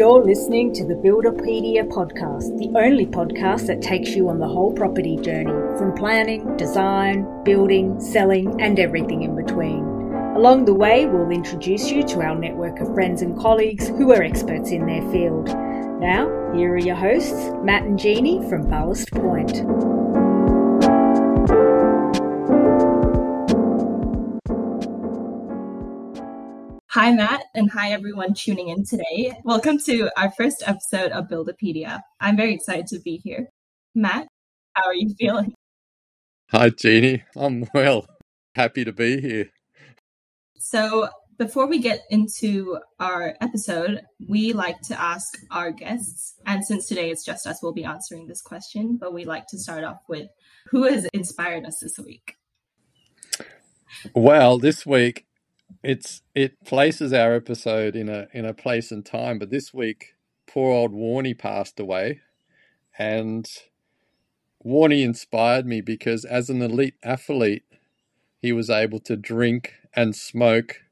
You're listening to the Buildipedia podcast, the only podcast that takes you on the whole property journey from planning, design, building, selling, and everything in between. Along the way, we'll introduce you to our network of friends and colleagues who are experts in their field. Now, here are your hosts, Mat and Jeannie from Ballast Point. Hi, Mat, and hi, everyone tuning in today. Welcome to our first episode of Buildipedia. I'm very excited to be here. Mat, how are you feeling? Hi, Jeannie. I'm well. Happy to be here. So, before we get into our episode, we like to ask our guests, and since today it's just us, we'll be answering this question, but we like to start off with who has inspired us this week? Well, this week it's it places our episode in a in a place and time. But this week, poor old Warnie passed away, and Warnie inspired me because as an elite athlete, he was able to drink and smoke,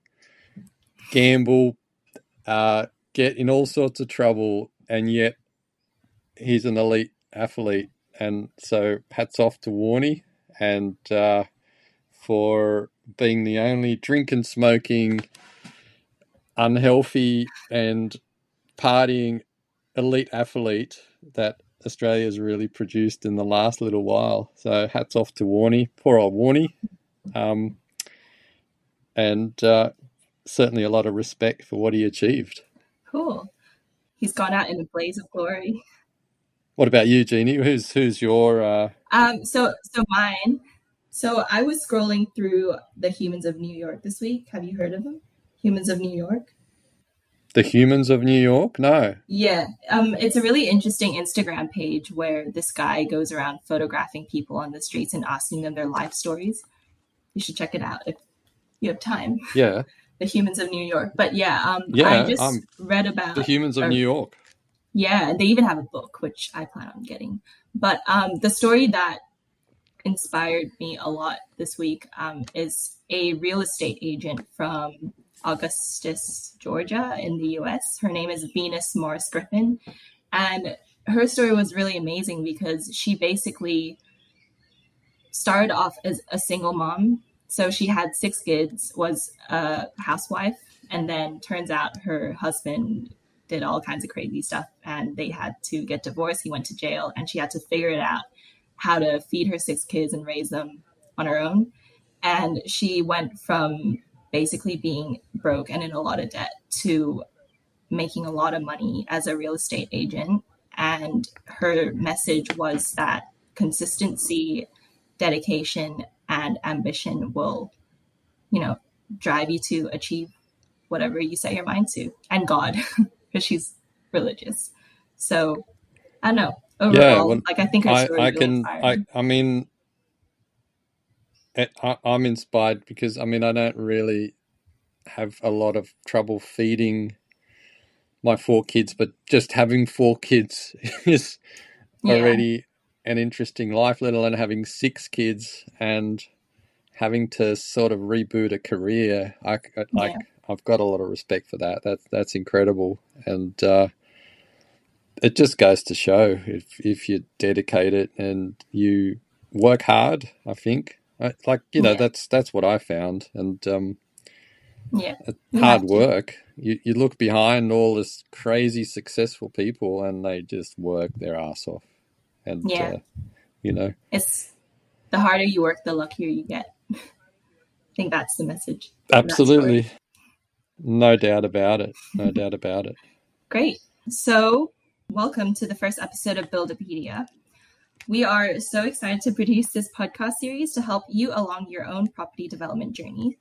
gamble, uh, get in all sorts of trouble, and yet he's an elite athlete. And so, hats off to Warnie and uh, for being the only drinking, smoking, unhealthy, and partying elite athlete that Australia's really produced in the last little while. So hats off to Warnie, poor old Warnie, um, and uh, certainly a lot of respect for what he achieved. Cool. He's gone out in a blaze of glory. What about you, Jeannie? Who's who's your? Uh... Um. So so mine. So I was scrolling through the Humans of New York this week. Have you heard of them? Humans of New York. The Humans of New York? No. Yeah. Um, it's a really interesting Instagram page where this guy goes around photographing people on the streets and asking them their life stories. You should check it out if you have time. Yeah. the Humans of New York. But yeah, um, yeah, I just um, read about The Humans of or- New York. Yeah, they even have a book, which I plan on getting. But um, the story that inspired me a lot this week um, is a real estate agent from Augusta, Georgia, in the US. Her name is Venus Morris Griffin. And her story was really amazing because she basically started off as a single mom. So she had six kids, was a housewife, and then turns out her husband did all kinds of crazy stuff and they had to get divorced. He went to jail and she had to figure it out how to feed her six kids and raise them on her own. And she went from basically being broke and in a lot of debt to making a lot of money as a real estate agent. And her message was that consistency, dedication, and ambition will, you know, drive you to achieve whatever you set your mind to, and God, because she's religious. So I don't know. Overall, Yeah, well, like I think I, I can I. I mean I, I'm inspired because I mean I don't really have a lot of trouble feeding my four kids, but just having four kids is Yeah. already an interesting life, let alone having six kids and having to sort of reboot a career. I, I like Yeah. I've got a lot of respect for that. That's that's incredible, and uh, it just goes to show if if you dedicate it and you work hard. I think like you know Yeah. that's that's what I found, and um, Yeah. hard work. You you look behind all this crazy successful people, and they just work their ass off, and Yeah. uh, you know It's the harder you work, the luckier you get. I think that's the message. from that story. absolutely, no doubt about it, no doubt about it. Great. So, welcome to the first episode of Buildipedia. We are so excited to produce this podcast series to help you along your own property development journey.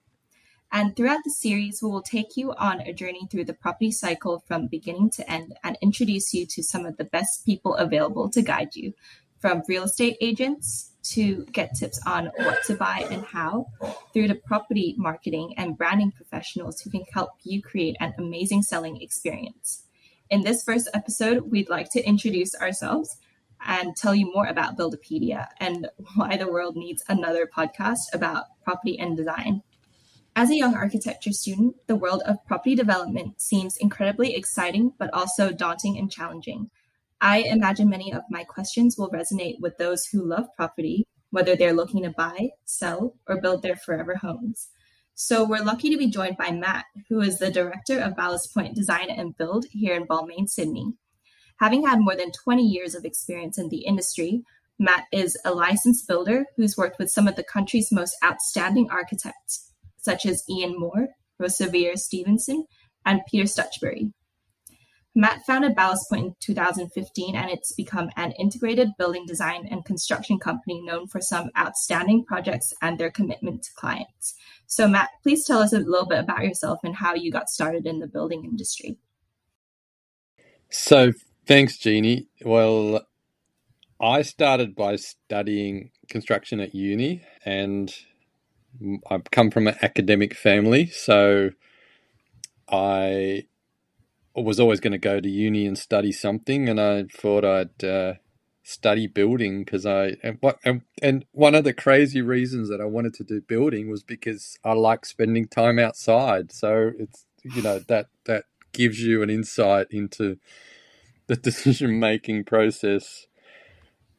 And throughout the series, we will take you on a journey through the property cycle from beginning to end and introduce you to some of the best people available to guide you, from real estate agents to get tips on what to buy and how, through to property marketing and branding professionals who can help you create an amazing selling experience. In this first episode, we'd like to introduce ourselves and tell you more about Buildipedia and why the world needs another podcast about property and design. As a young architecture student, the world of property development seems incredibly exciting, but also daunting and challenging. I imagine many of my questions will resonate with those who love property, whether they're looking to buy, sell, or build their forever homes. So we're lucky to be joined by Mat, who is the director of Ballast Point Design and Build here in Balmain, Sydney. Having had more than 20 years of experience in the industry, Mat is a licensed builder who's worked with some of the country's most outstanding architects, such as Ian Moore, Rosevear Stevenson, and Peter Stutchbury. Mat founded Ballast Point in 2015, and it's become an integrated building design and construction company known for some outstanding projects and their commitment to clients. So, Mat, please tell us a little bit about yourself and how you got started in the building industry. So, thanks, Jeannie. Well, I started by studying construction at uni, and I've come from an academic family, so I was always going to go to uni and study something, and I thought I'd uh, study building because I and and, and one of the crazy reasons that I wanted to do building was because I like spending time outside. So it's you know that that gives you an insight into the decision making process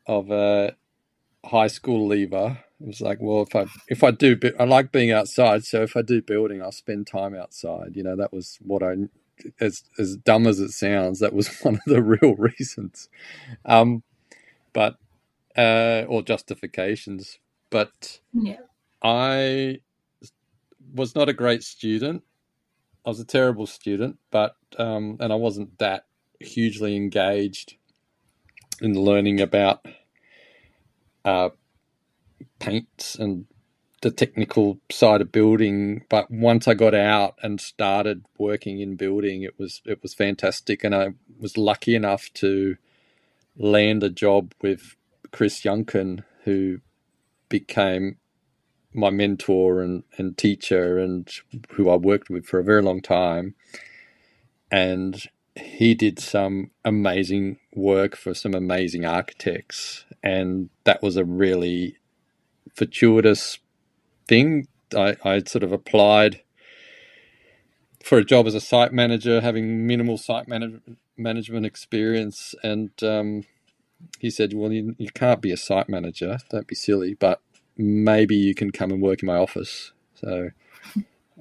of a high school leaver. It was like, well, if I if I do, I like being outside. So if I do building, I'll spend time outside. You know, that was what I as as dumb as it sounds, that was one of the real reasons. Um, but uh, or justifications. But yeah. I was not a great student. I was a terrible student, but um, and I wasn't that hugely engaged in learning about uh, paints and the technical side of building, but once I got out and started working in building, it was it was fantastic, and I was lucky enough to land a job with Chris Youngkin, who became my mentor and, and teacher, and who I worked with for a very long time, and he did some amazing work for some amazing architects, and that was a really fortuitous thing. I, I sort of applied for a job as a site manager, having minimal site manage- management experience, and um, he said, "Well, you, you can't be a site manager. Don't be silly, but maybe you can come and work in my office." So,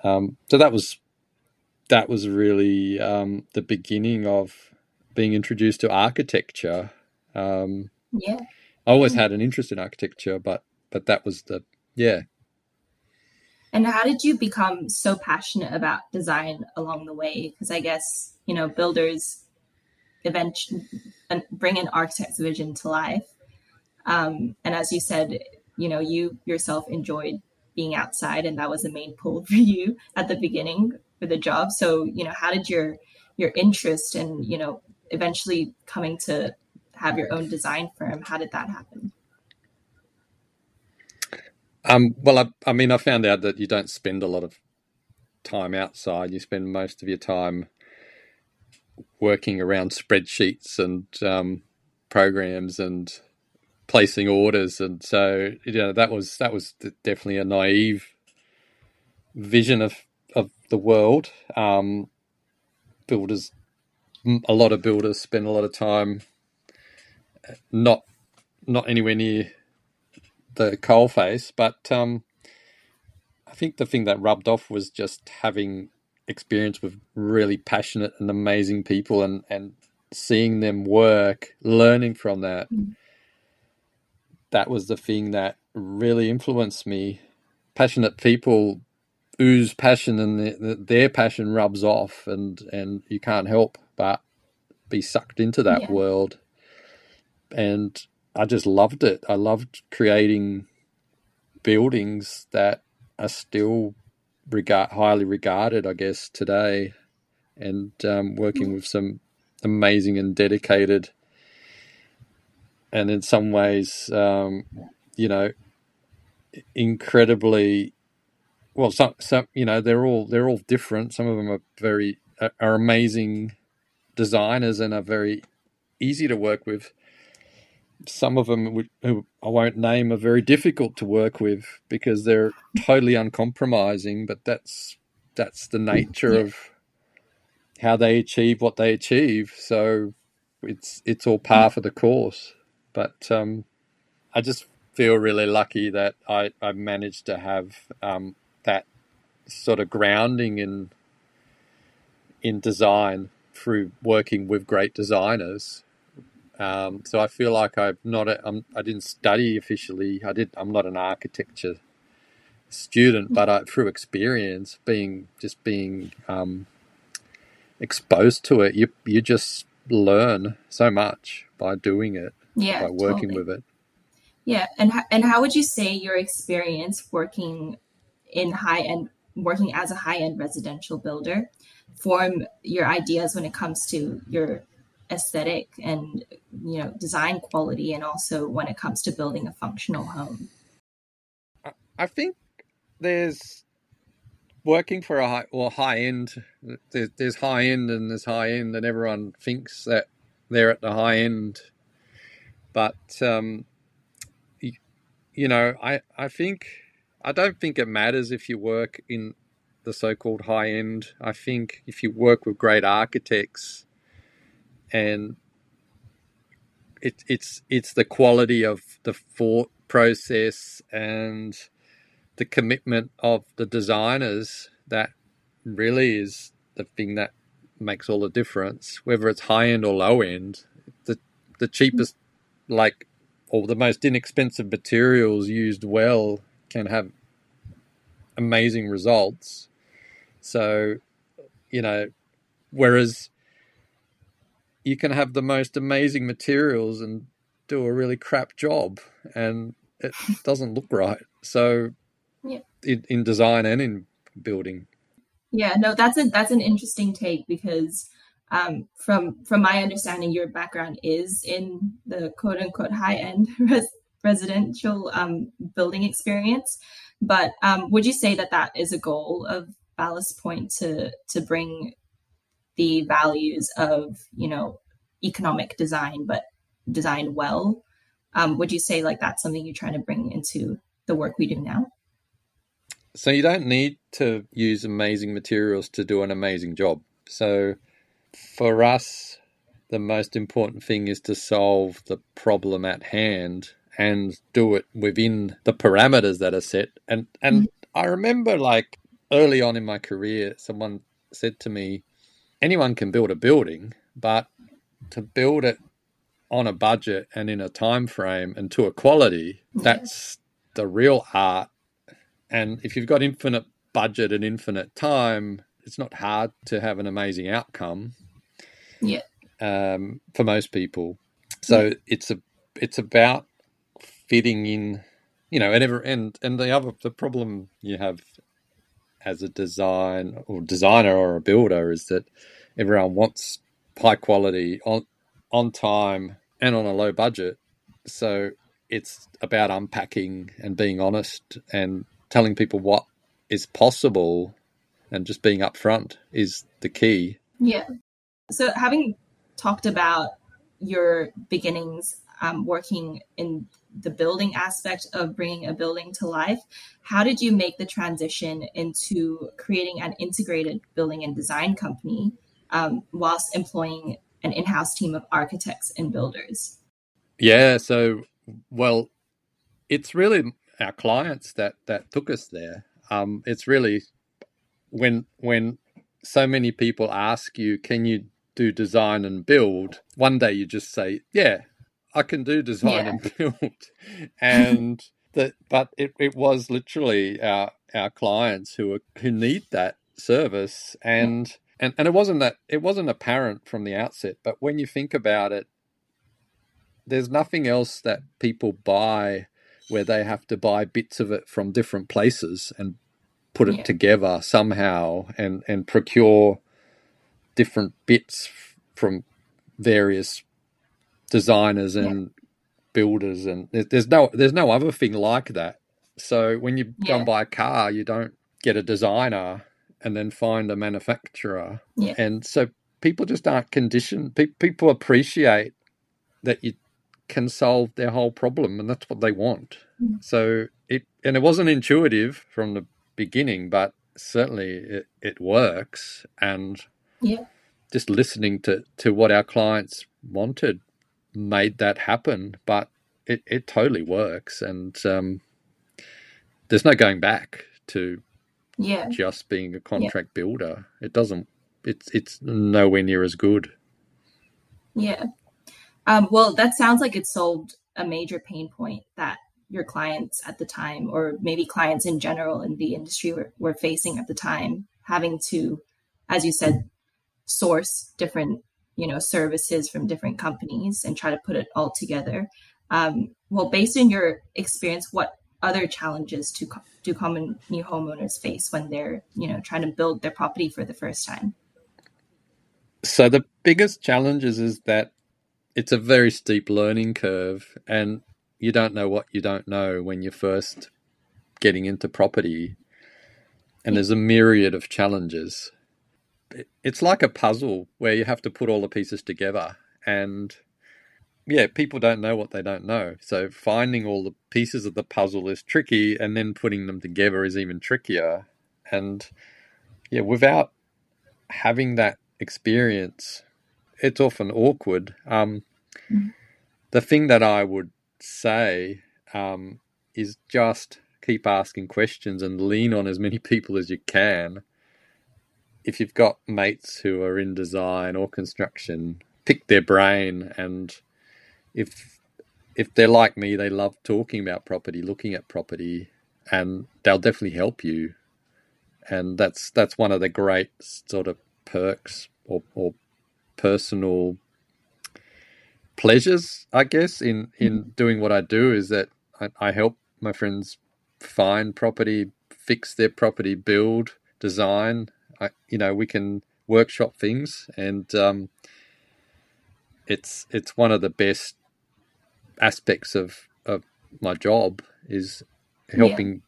um, so that was that was really um, the beginning of being introduced to architecture. Um, yeah, I always had an interest in architecture, but but that was the yeah and how did you become so passionate about design along the way? Because I guess, you know, builders eventually bring an architect's vision to life. Um, and as you said, you know, you yourself enjoyed being outside and that was the main pull for you at the beginning for the job. So, you know, how did your your interest and, you know, eventually coming to have your own design firm, how did that happen? Um, well, I, I mean, I found out that you don't spend a lot of time outside. You spend most of your time working around spreadsheets and um, programs and placing orders, and so you know that was that was definitely a naive vision of of the world. Um, builders, a lot of builders spend a lot of time uh, not not anywhere near the coal face, but um, I think the thing that rubbed off was just having experience with really passionate and amazing people and, and seeing them work, learning from that. Mm. That was the thing that really influenced me. Passionate people ooze passion and the, the, their passion rubs off and, and you can't help but be sucked into that yeah. world. And I just loved it. I loved creating buildings that are still regard highly regarded, I guess, today, and um, working with some amazing and dedicated, and in some ways, um, you know, incredibly well. Some, some, you know, they're all they're all different. Some of them are very are amazing designers and are very easy to work with some of them who I won't name are very difficult to work with because they're totally uncompromising. But that's that's the nature yeah. of how they achieve what they achieve. So it's it's all par for the course. But um, I just feel really lucky that I, I managed to have um, that sort of grounding in in design through working with great designers. Um, so I feel like I'm not a, I'm, I didn't study officially. I did. I'm not an architecture student, but I, through experience, being just being um, exposed to it, you you just learn so much by doing it. Yeah, by working totally. with it. Yeah, and and how would you say your experience working in high end, working as a high end residential builder, form your ideas when it comes to your aesthetic and you know design quality, and also when it comes to building a functional home? I think there's working for a high well high end there's, high end and there's high end and everyone thinks that they're at the high end but um, you, you know i i think i don't think it matters if you work in the so-called high end i think if you work with great architects and it, it's it's the quality of the thought process and the commitment of the designers that really is the thing that makes all the difference. Whether it's high end or low end, the the cheapest, like, or the most inexpensive materials used well can have amazing results. So, you know, whereas you can have the most amazing materials and do a really crap job and it doesn't look right. So yeah. in, in design and in building. Yeah, no, that's a that's an interesting take because um, from from my understanding, your background is in the quote unquote high end res- residential um, building experience. But um, would you say that that is a goal of Ballast Point to to bring the values of you know economic design, but designed well? Um, would you say like that's something you're trying to bring into the work we do now? So you don't need to use amazing materials to do an amazing job. So for us, the most important thing is to solve the problem at hand and do it within the parameters that are set. And and mm-hmm. I remember like early on in my career, someone said to me, anyone can build a building, but to build it on a budget and in a time frame and to a quality, that's the real art and if you've got infinite budget and infinite time, it's not hard to have an amazing outcome. Yeah. Um, for most people, so yeah. it's a it's about fitting in, you know, and ever and and the other the problem you have as a design or designer or a builder is that everyone wants high quality on on time and on a low budget. So it's about unpacking and being honest and telling people what is possible and just being upfront is the key. Yeah. So, having talked about your beginnings um, working in the building aspect of bringing a building to life, how did you make the transition into creating an integrated building and design company um, whilst employing an in house team of architects and builders? Yeah. So, well, it's really our clients that that took us there. Um, it's really when when so many people ask you, "Can you do design and build?" One day you just say, "Yeah, I can do design yeah. and build," and that. But it, it was literally our our clients who are who need that service and. And, and it wasn't that it wasn't apparent from the outset, but when you think about it, there's nothing else that people buy where they have to buy bits of it from different places and put it yeah. together somehow and and procure different bits from various designers and yeah. builders and there's no there's no other thing like that so when you yeah. go and buy a car you don't get a designer and then find a manufacturer and so people just aren't conditioned people appreciate that you can solve their whole problem, and that's what they want. Mm. So it and it wasn't intuitive from the beginning, but certainly it, it works. And Yeah. just listening to to what our clients wanted made that happen. But it it totally works, and um, there's no going back to Yeah. just being a contract builder. It doesn't. It's it's nowhere near as good. Yeah. Um, well, that sounds like it solved a major pain point that your clients at the time, or maybe clients in general in the industry, were, were facing at the time, having to, as you said, source different, you know, services from different companies and try to put it all together. Um, well, based on your experience, what other challenges do, do common new homeowners face when they're, you know, trying to build their property for the first time? So the biggest challenge is, is that it's a very steep learning curve, and you don't know what you don't know when you're first getting into property. And there's a myriad of challenges. It- It's like a puzzle where you have to put all the pieces together, and yeah, people don't know what they don't know. So finding all the pieces of the puzzle is tricky, and then putting them together is even trickier. And yeah, without having that experience, it's often awkward. Um, Mhm. The thing that I would say um, is just keep asking questions and lean on as many people as you can. If you've got mates who are in design or construction, pick their brain and if if they're like me, they love talking about property, looking at property, and they'll definitely help you. And that's that's one of the great sort of perks or, or personal pleasures, I guess, in in hmm. doing what I do is that I, I help my friends find property, fix their property, build, design. I, you know, we can workshop things, and um, it's it's one of the best aspects of of my job is helping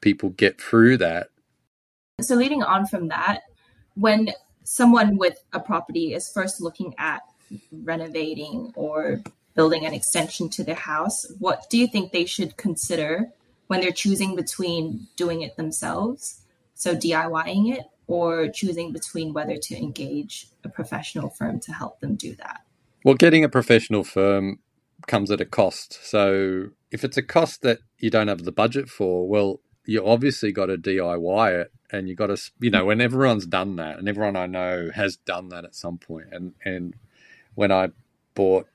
people get through that. So, leading on from that, when someone with a property is first looking at renovating or building an extension to their house, what do you think they should consider when they're choosing between doing it themselves, so DIYing it, or choosing between whether to engage a professional firm to help them do that? Well, getting a professional firm comes at a cost. So if it's a cost that you don't have the budget for, well, you obviously got to DIY it and you got to, you know, when everyone's done that and everyone I know has done that at some point. And, and when I bought,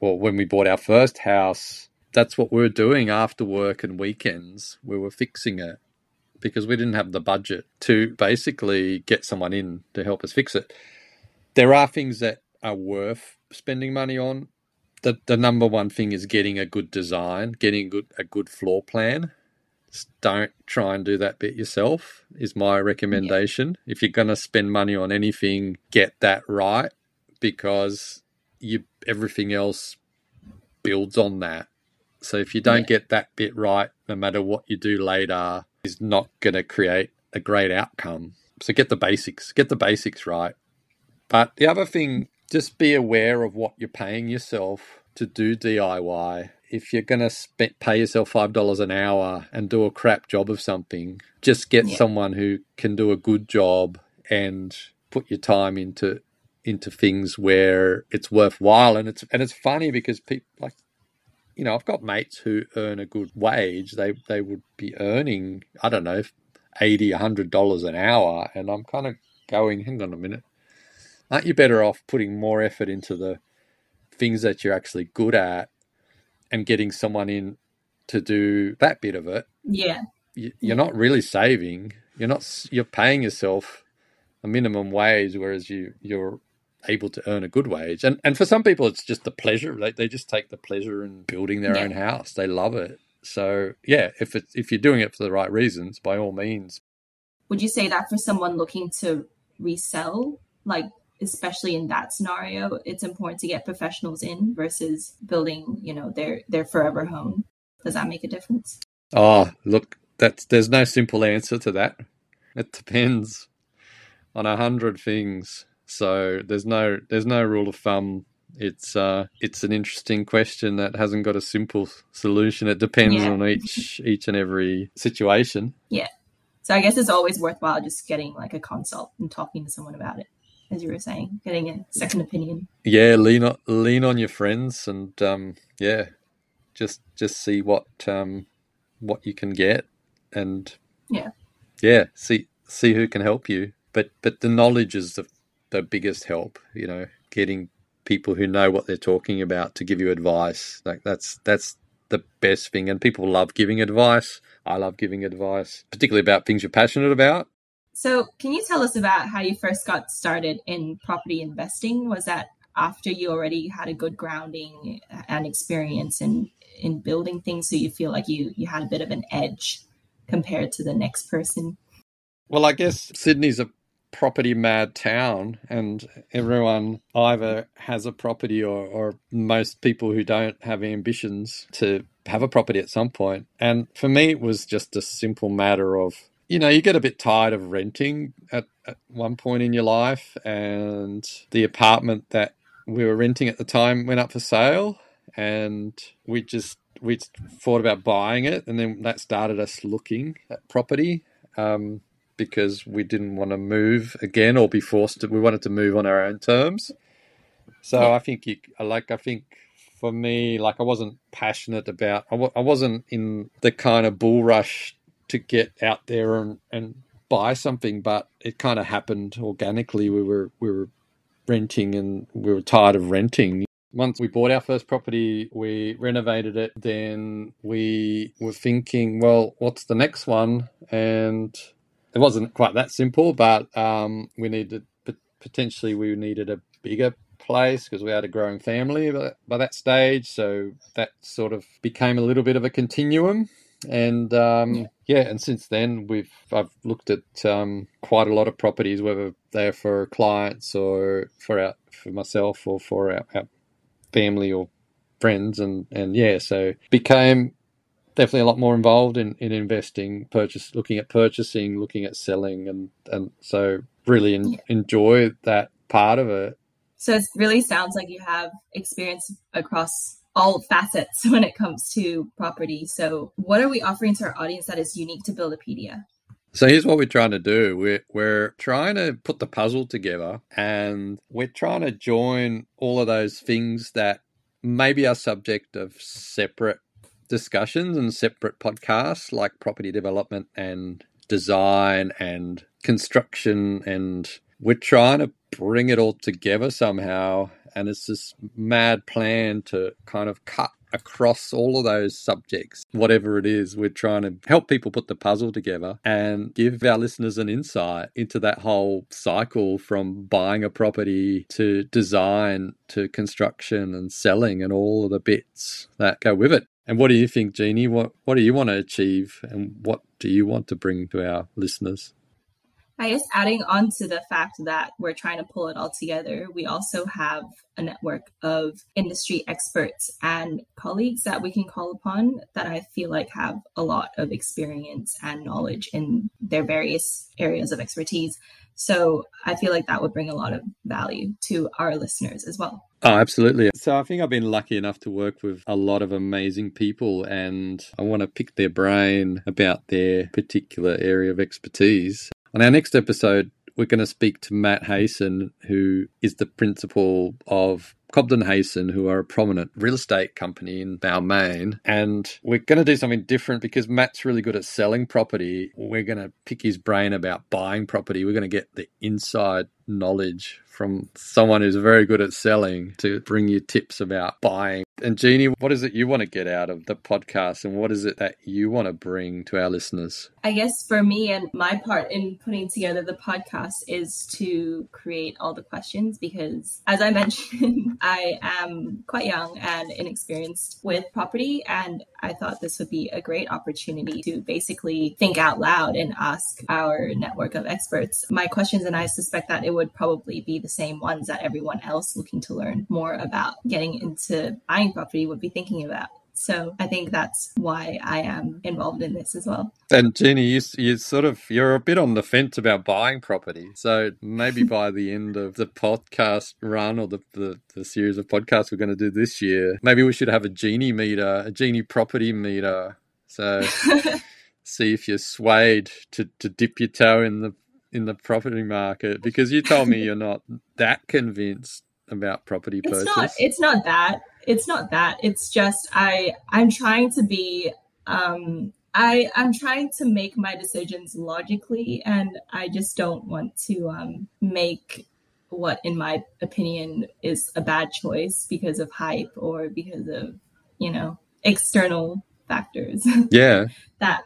well, when we bought our first house, that's what we were doing after work and weekends. We were fixing it because we didn't have the budget to basically get someone in to help us fix it. There are things that are worth spending money on. The, the number one thing is getting a good design, getting a good, a good floor plan. Just don't try and do that bit yourself, is my recommendation. If you're going to spend money on anything, get that right because you everything else builds on that. So if you don't Yeah. get that bit right, no matter what you do later, is not going to create a great outcome. So get the basics, get the basics right. But the other thing, just be aware of what you're paying yourself to do DIY. If you're going to pay yourself $5 an hour and do a crap job of something, just get Yeah. someone who can do a good job and put your time into into things where it's worthwhile and it's and it's funny because people like you know I've got mates who earn a good wage. They they would be earning I don't know 80 100 dollars an hour. And I'm kind of going hang on a minute. Aren't you better off putting more effort into the things that you're actually good at and getting someone in to do that bit of it? Yeah. you- you're not really saving. You're not you're paying yourself a minimum wage whereas you you're able to earn a good wage. And and for some people it's just the pleasure they, they just take the pleasure in building their Yeah. own house. They love it. So yeah if it's if you're doing it for the right reasons by all means. Would you say that for someone looking to resell, like especially in that scenario, it's important to get professionals in versus building, you know, their their forever home? Does that make a difference? oh look that's there's no simple answer to that. It depends on a hundred things so there's no there's no rule of thumb it's uh, it's an interesting question that hasn't got a simple solution. It depends yeah. on each each and every situation. Yeah. So I guess it's always worthwhile just getting like a consult and talking to someone about it, as you were saying, getting a second opinion. Yeah, lean on lean on your friends and um, yeah, just just see what um, what you can get and yeah, yeah, see see who can help you. But but the knowledge is the the biggest help. You know, getting people who know what they're talking about to give you advice. Like that's that's the best thing. And people love giving advice. I love giving advice, particularly about things you're passionate about. So, can you tell us about how you first got started in property investing? Was that after you already had a good grounding and experience in in building things, so you feel like you you had a bit of an edge compared to the next person? Well, I guess Sydney's a property mad town, and everyone either has a property or, or most people who don't have ambitions to have a property at some point. And for me, it was just a simple matter of you know, you get a bit tired of renting at, at one point in your life, and the apartment that we were renting at the time went up for sale, and we just we thought about buying it, and then that started us looking at property. Um, because we didn't want to move again or be forced to. We wanted to move on our own terms. So yeah. I think you like. I think for me, like I wasn't passionate about. I w- I wasn't in the kind of bull rush to get out there and and buy something, but it kind of happened organically. We were we were renting and we were tired of renting. Once we bought our first property, we renovated it. Then we were thinking, well, what's the next one? And it wasn't quite that simple, but um, we needed potentially we needed a bigger place because we had a growing family by, that stage. So that sort of became a little bit of a continuum. And um, yeah. yeah. and since then we've I've looked at um, quite a lot of properties, whether they're for clients or for our for myself or for our, our family or friends, and and yeah, so became definitely a lot more involved in, in investing, purchase, looking at purchasing, looking at selling, and and so really in, yeah. enjoy that part of it. So it really sounds like you have experience across all facets when it comes to property. So what are we offering to our audience that is unique to Buildipedia? So here's what we're trying to do. We're we're trying to put the puzzle together and we're trying to join all of those things that maybe are subject of separate discussions and separate podcasts like property development and design and construction and we're trying to bring it all together somehow. And it's this mad plan to kind of cut across all of those subjects whatever it is. We're trying to help people put the puzzle together and give our listeners an insight into that whole cycle from buying a property to design to construction and selling and all of the bits that go with it and what do you think, Jeannie? What what do you want to achieve, and what do you want to bring to our listeners? I guess adding on to the fact that we're trying to pull it all together, we also have a network of industry experts and colleagues that we can call upon that I feel like have a lot of experience and knowledge in their various areas of expertise. So I feel like that would bring a lot of value to our listeners as well. Oh, absolutely. So I think I've been lucky enough to work with a lot of amazing people, and I want to pick their brain about their particular area of expertise. On our next episode, we're going to speak to Matt Hayson, who is the principal of Cobden Hayson, who are a prominent real estate company in Balmain. And we're going to do something different because Matt's really good at selling property. We're going to pick his brain about buying property. We're going to get the inside knowledge from someone who's very good at selling to bring you tips about buying. And Jeannie, what is it you want to get out of the podcast and what is it that you want to bring to our listeners? I guess for me and my part in putting together the podcast is to create all the questions because as I mentioned, I am quite young and inexperienced with property and I thought this would be a great opportunity to basically think out loud and ask our network of experts my questions and I suspect that it would probably be the same ones that everyone else looking to learn more about getting into buying property would be thinking about. So I think that's why I am involved in this as well. And Jeannie, you you sort of you're a bit on the fence about buying property. So maybe by the end of the podcast run or the, the, the series of podcasts we're going to do this year, maybe we should have a Jeannie meter, a Jeannie property meter. So see if you're swayed to, to dip your toe in the in the property market because you told me you're not that convinced about property it's purchase. Not, it's not that. It's not that. It's just I I'm trying to be um I I'm trying to make my decisions logically and I just don't want to um make what in my opinion is a bad choice because of hype or because of, you know, external factors. Yeah. that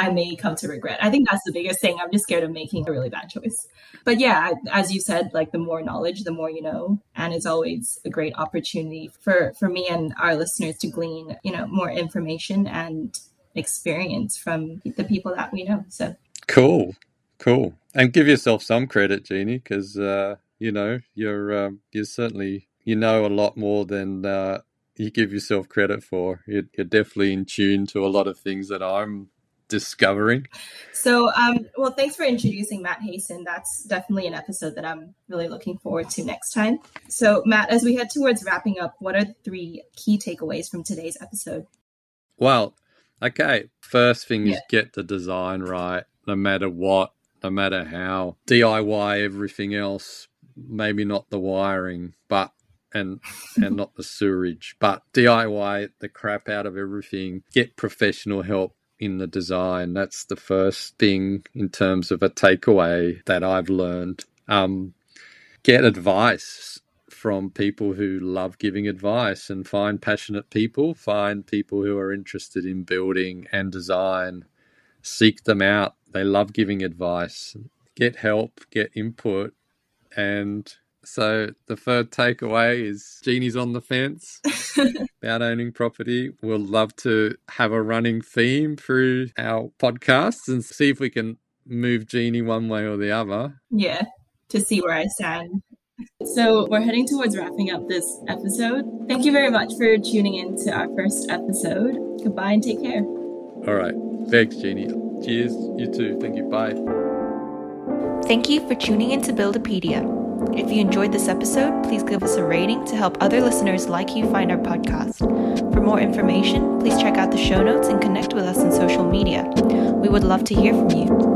I may come to regret. I think that's the biggest thing. I'm just scared of making a really bad choice. But yeah, as you said, like the more knowledge, the more you know, and it's always a great opportunity for for me and our listeners to glean, you know, more information and experience from the people that we know. So cool, cool, and give yourself some credit, Jeannie, because uh, you know you're um, you're certainly you know a lot more than uh, you give yourself credit for. You're, you're definitely in tune to a lot of things that I'm discovering. So, um, well, thanks for introducing Matt Hayson. That's definitely an episode that I'm really looking forward to next time. So, Mat, as we head towards wrapping up, what are the three key takeaways from today's episode? Well, okay. First thing yeah. is get the design right, no matter what, no matter how. DIY everything else, maybe not the wiring, but and and not the sewerage, but DIY the crap out of everything. Get professional help in the design. That's the first thing in terms of a takeaway that I've learned. Um, get advice from people who love giving advice and find passionate people, find people who are interested in building and design, seek them out. They love giving advice. Get help, get input, and so the third takeaway is Jeannie's on the fence about owning property. We'll love to have a running theme through our podcasts and see if we can move Jeannie one way or the other. Yeah, to see where I stand. So we're heading towards wrapping up this episode. Thank you very much for tuning in to our first episode. Goodbye and take care. All right. Thanks, Jeannie. Cheers. You too. Thank you. Bye. Thank you for tuning in to Buildipedia. If you enjoyed this episode, please give us a rating to help other listeners like you find our podcast. For more information, please check out the show notes and connect with us on social media. We would love to hear from you.